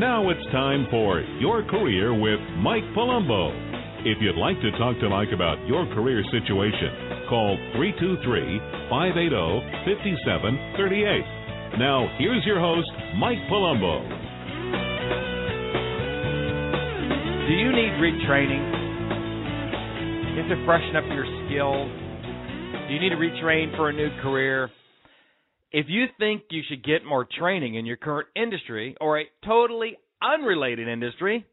Now it's time for Your Career with Mike Palumbo. If you'd like to talk to Mike about your career situation, call 323 580 5738. Now, here's your host, Mike Palumbo. Do you need retraining? Have to freshen up your skills. Do you need to retrain for a new career? If you think you should get more training in your current industry or a totally unrelated industry,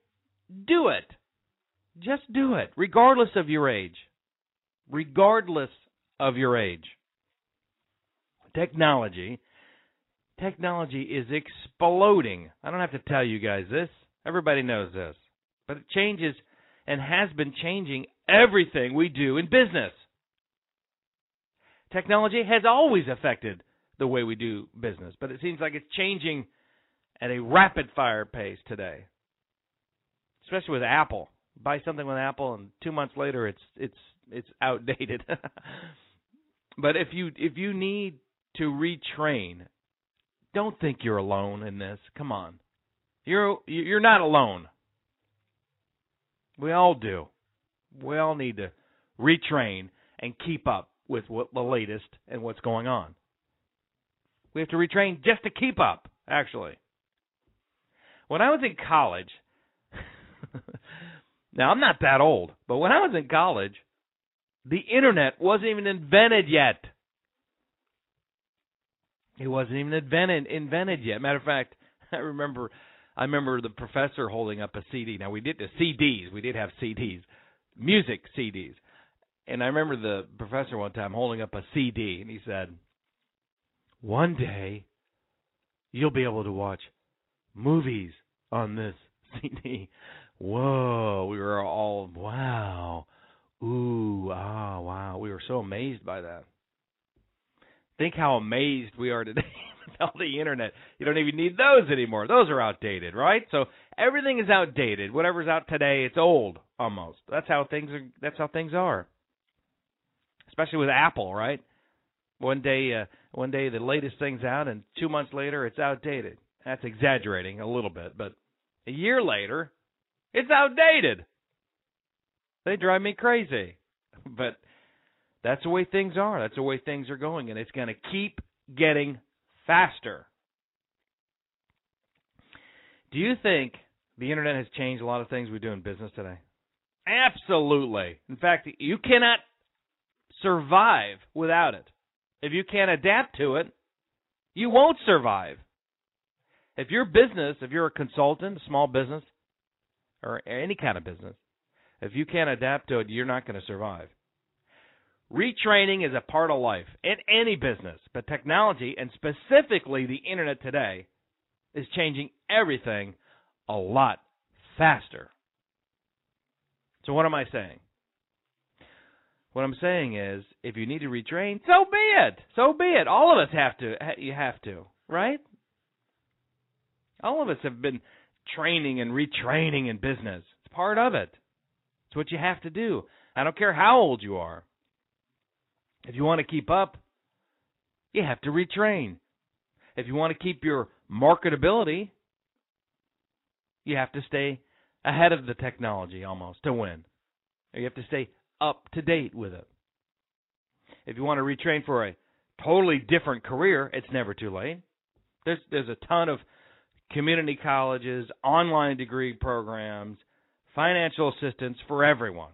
do it. Just do it, regardless of your age. Regardless of your age. Technology. Technology is exploding. I don't have to tell you guys this. Everybody knows this. But it changes and has been changing everything we do in business. Technology has always affected the way we do business, but it seems like it's changing at a rapid fire pace today. Especially with Apple. Buy something with Apple and 2 months later it's it's it's outdated. but if you if you need to retrain, don't think you're alone in this. Come on. You're you're not alone. We all do. We all need to retrain and keep up with what the latest and what's going on. We have to retrain just to keep up, actually. When I was in college, now I'm not that old, but when I was in college, the internet wasn't even invented yet. It wasn't even invented invented yet. Matter of fact, I remember I remember the professor holding up a CD. Now we did the CDs. We did have CDs, music CDs. And I remember the professor one time holding up a CD and he said, one day you'll be able to watch movies on this CD. Whoa, we were all wow. Ooh, ah, wow. We were so amazed by that. Think how amazed we are today with all the internet. You don't even need those anymore. Those are outdated, right? So everything is outdated. Whatever's out today, it's old almost. That's how things are that's how things are. Especially with Apple, right? One day uh, one day the latest thing's out and 2 months later it's outdated. That's exaggerating a little bit, but a year later it's outdated. They drive me crazy. But that's the way things are. That's the way things are going and it's going to keep getting faster. Do you think the internet has changed a lot of things we do in business today? Absolutely. In fact, you cannot survive without it. If you can't adapt to it, you won't survive. If your business, if you're a consultant, a small business, or any kind of business, if you can't adapt to it, you're not going to survive. Retraining is a part of life in any business, but technology, and specifically the internet today, is changing everything a lot faster. So, what am I saying? What I'm saying is, if you need to retrain, so be it. So be it. All of us have to. You have to, right? All of us have been training and retraining in business. It's part of it. It's what you have to do. I don't care how old you are. If you want to keep up, you have to retrain. If you want to keep your marketability, you have to stay ahead of the technology almost to win. You have to stay up to date with it. If you want to retrain for a totally different career, it's never too late. There's there's a ton of community colleges, online degree programs, financial assistance for everyone.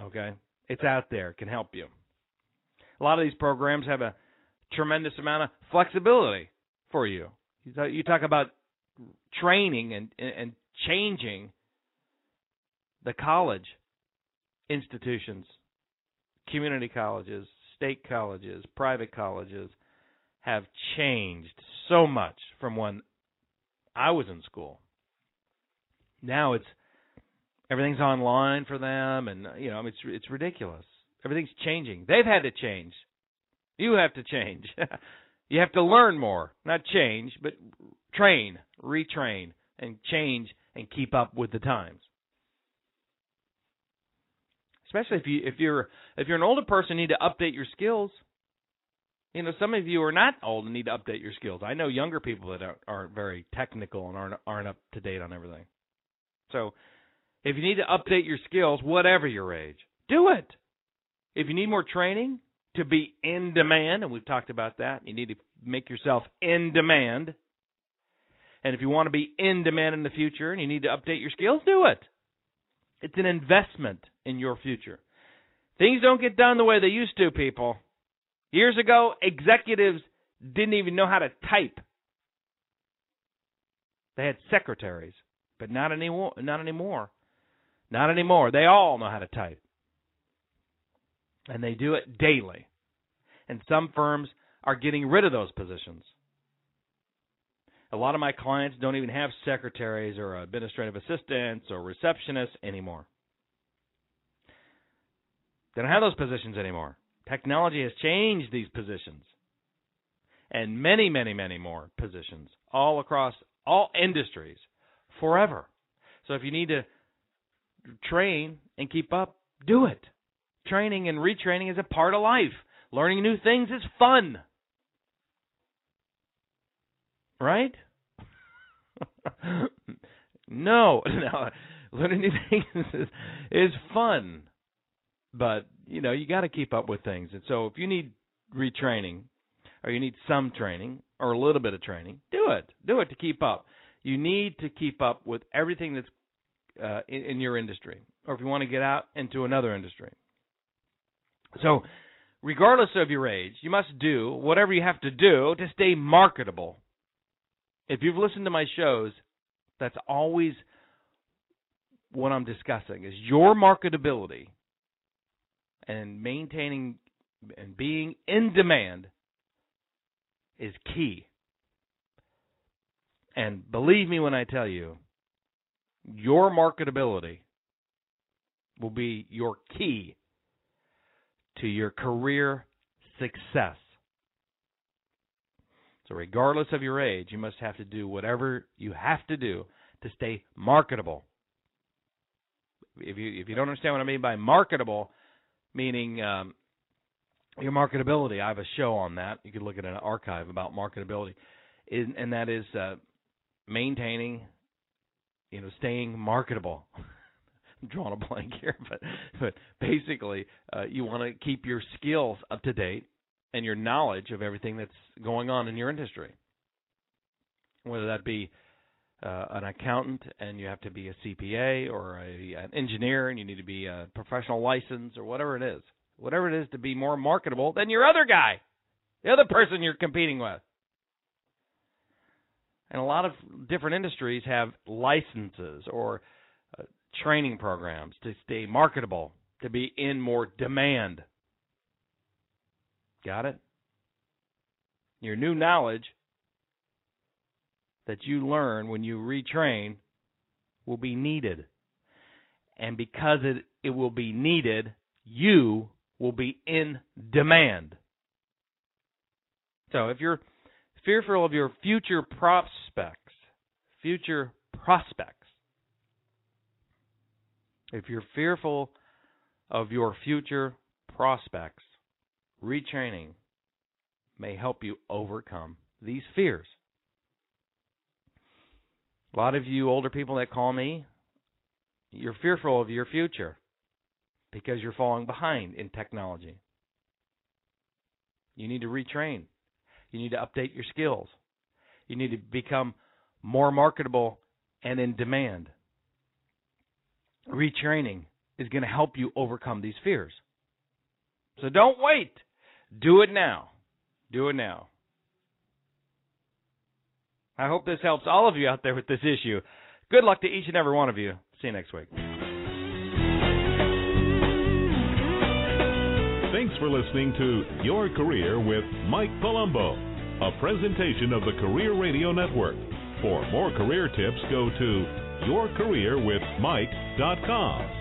Okay? It's out there, can help you. A lot of these programs have a tremendous amount of flexibility for you. You talk about training and and changing the college institutions, community colleges, state colleges, private colleges have changed so much from when I was in school. Now it's everything's online for them and you know it's it's ridiculous. Everything's changing. They've had to change. You have to change. you have to learn more, not change, but train, retrain and change and keep up with the times especially if you if you're if you're an older person, you need to update your skills. You know, some of you are not old and need to update your skills. I know younger people that aren't, aren't very technical and aren't aren't up to date on everything. So, if you need to update your skills, whatever your age, do it. If you need more training to be in demand, and we've talked about that, you need to make yourself in demand. And if you want to be in demand in the future and you need to update your skills, do it. It's an investment in your future. Things don't get done the way they used to, people. Years ago, executives didn't even know how to type. They had secretaries, but not anymore. Not anymore. Not anymore. They all know how to type. And they do it daily. And some firms are getting rid of those positions. A lot of my clients don't even have secretaries or administrative assistants or receptionists anymore. They don't have those positions anymore. Technology has changed these positions and many, many, many more positions all across all industries forever. So if you need to train and keep up, do it. Training and retraining is a part of life. Learning new things is fun. Right? no, no. Learning new things is, is fun. But, you know, you got to keep up with things. And so if you need retraining or you need some training or a little bit of training, do it. Do it to keep up. You need to keep up with everything that's uh, in, in your industry or if you want to get out into another industry. So, regardless of your age, you must do whatever you have to do to stay marketable. If you've listened to my shows, that's always what I'm discussing is your marketability and maintaining and being in demand is key. And believe me when I tell you, your marketability will be your key to your career success. So, regardless of your age, you must have to do whatever you have to do to stay marketable. If you if you don't understand what I mean by marketable, meaning um, your marketability, I have a show on that. You can look at an archive about marketability, and that is uh, maintaining, you know, staying marketable. I'm drawing a blank here, but but basically, uh, you want to keep your skills up to date and your knowledge of everything that's going on in your industry. Whether that be uh, an accountant and you have to be a CPA or a, an engineer and you need to be a professional license or whatever it is, whatever it is to be more marketable than your other guy, the other person you're competing with. And a lot of different industries have licenses or training programs to stay marketable, to be in more demand. Got it? Your new knowledge that you learn when you retrain will be needed. And because it, it will be needed, you will be in demand. So if you're fearful of your future prospects, future prospects, if you're fearful of your future prospects, retraining may help you overcome these fears. A lot of you older people that call me, you're fearful of your future because you're falling behind in technology. You need to retrain. You need to update your skills. You need to become more marketable and in demand retraining is going to help you overcome these fears. So don't wait. Do it now. Do it now. I hope this helps all of you out there with this issue. Good luck to each and every one of you. See you next week. Thanks for listening to Your Career with Mike Palumbo, a presentation of the Career Radio Network. For more career tips, go to yourcareerwithmike.com.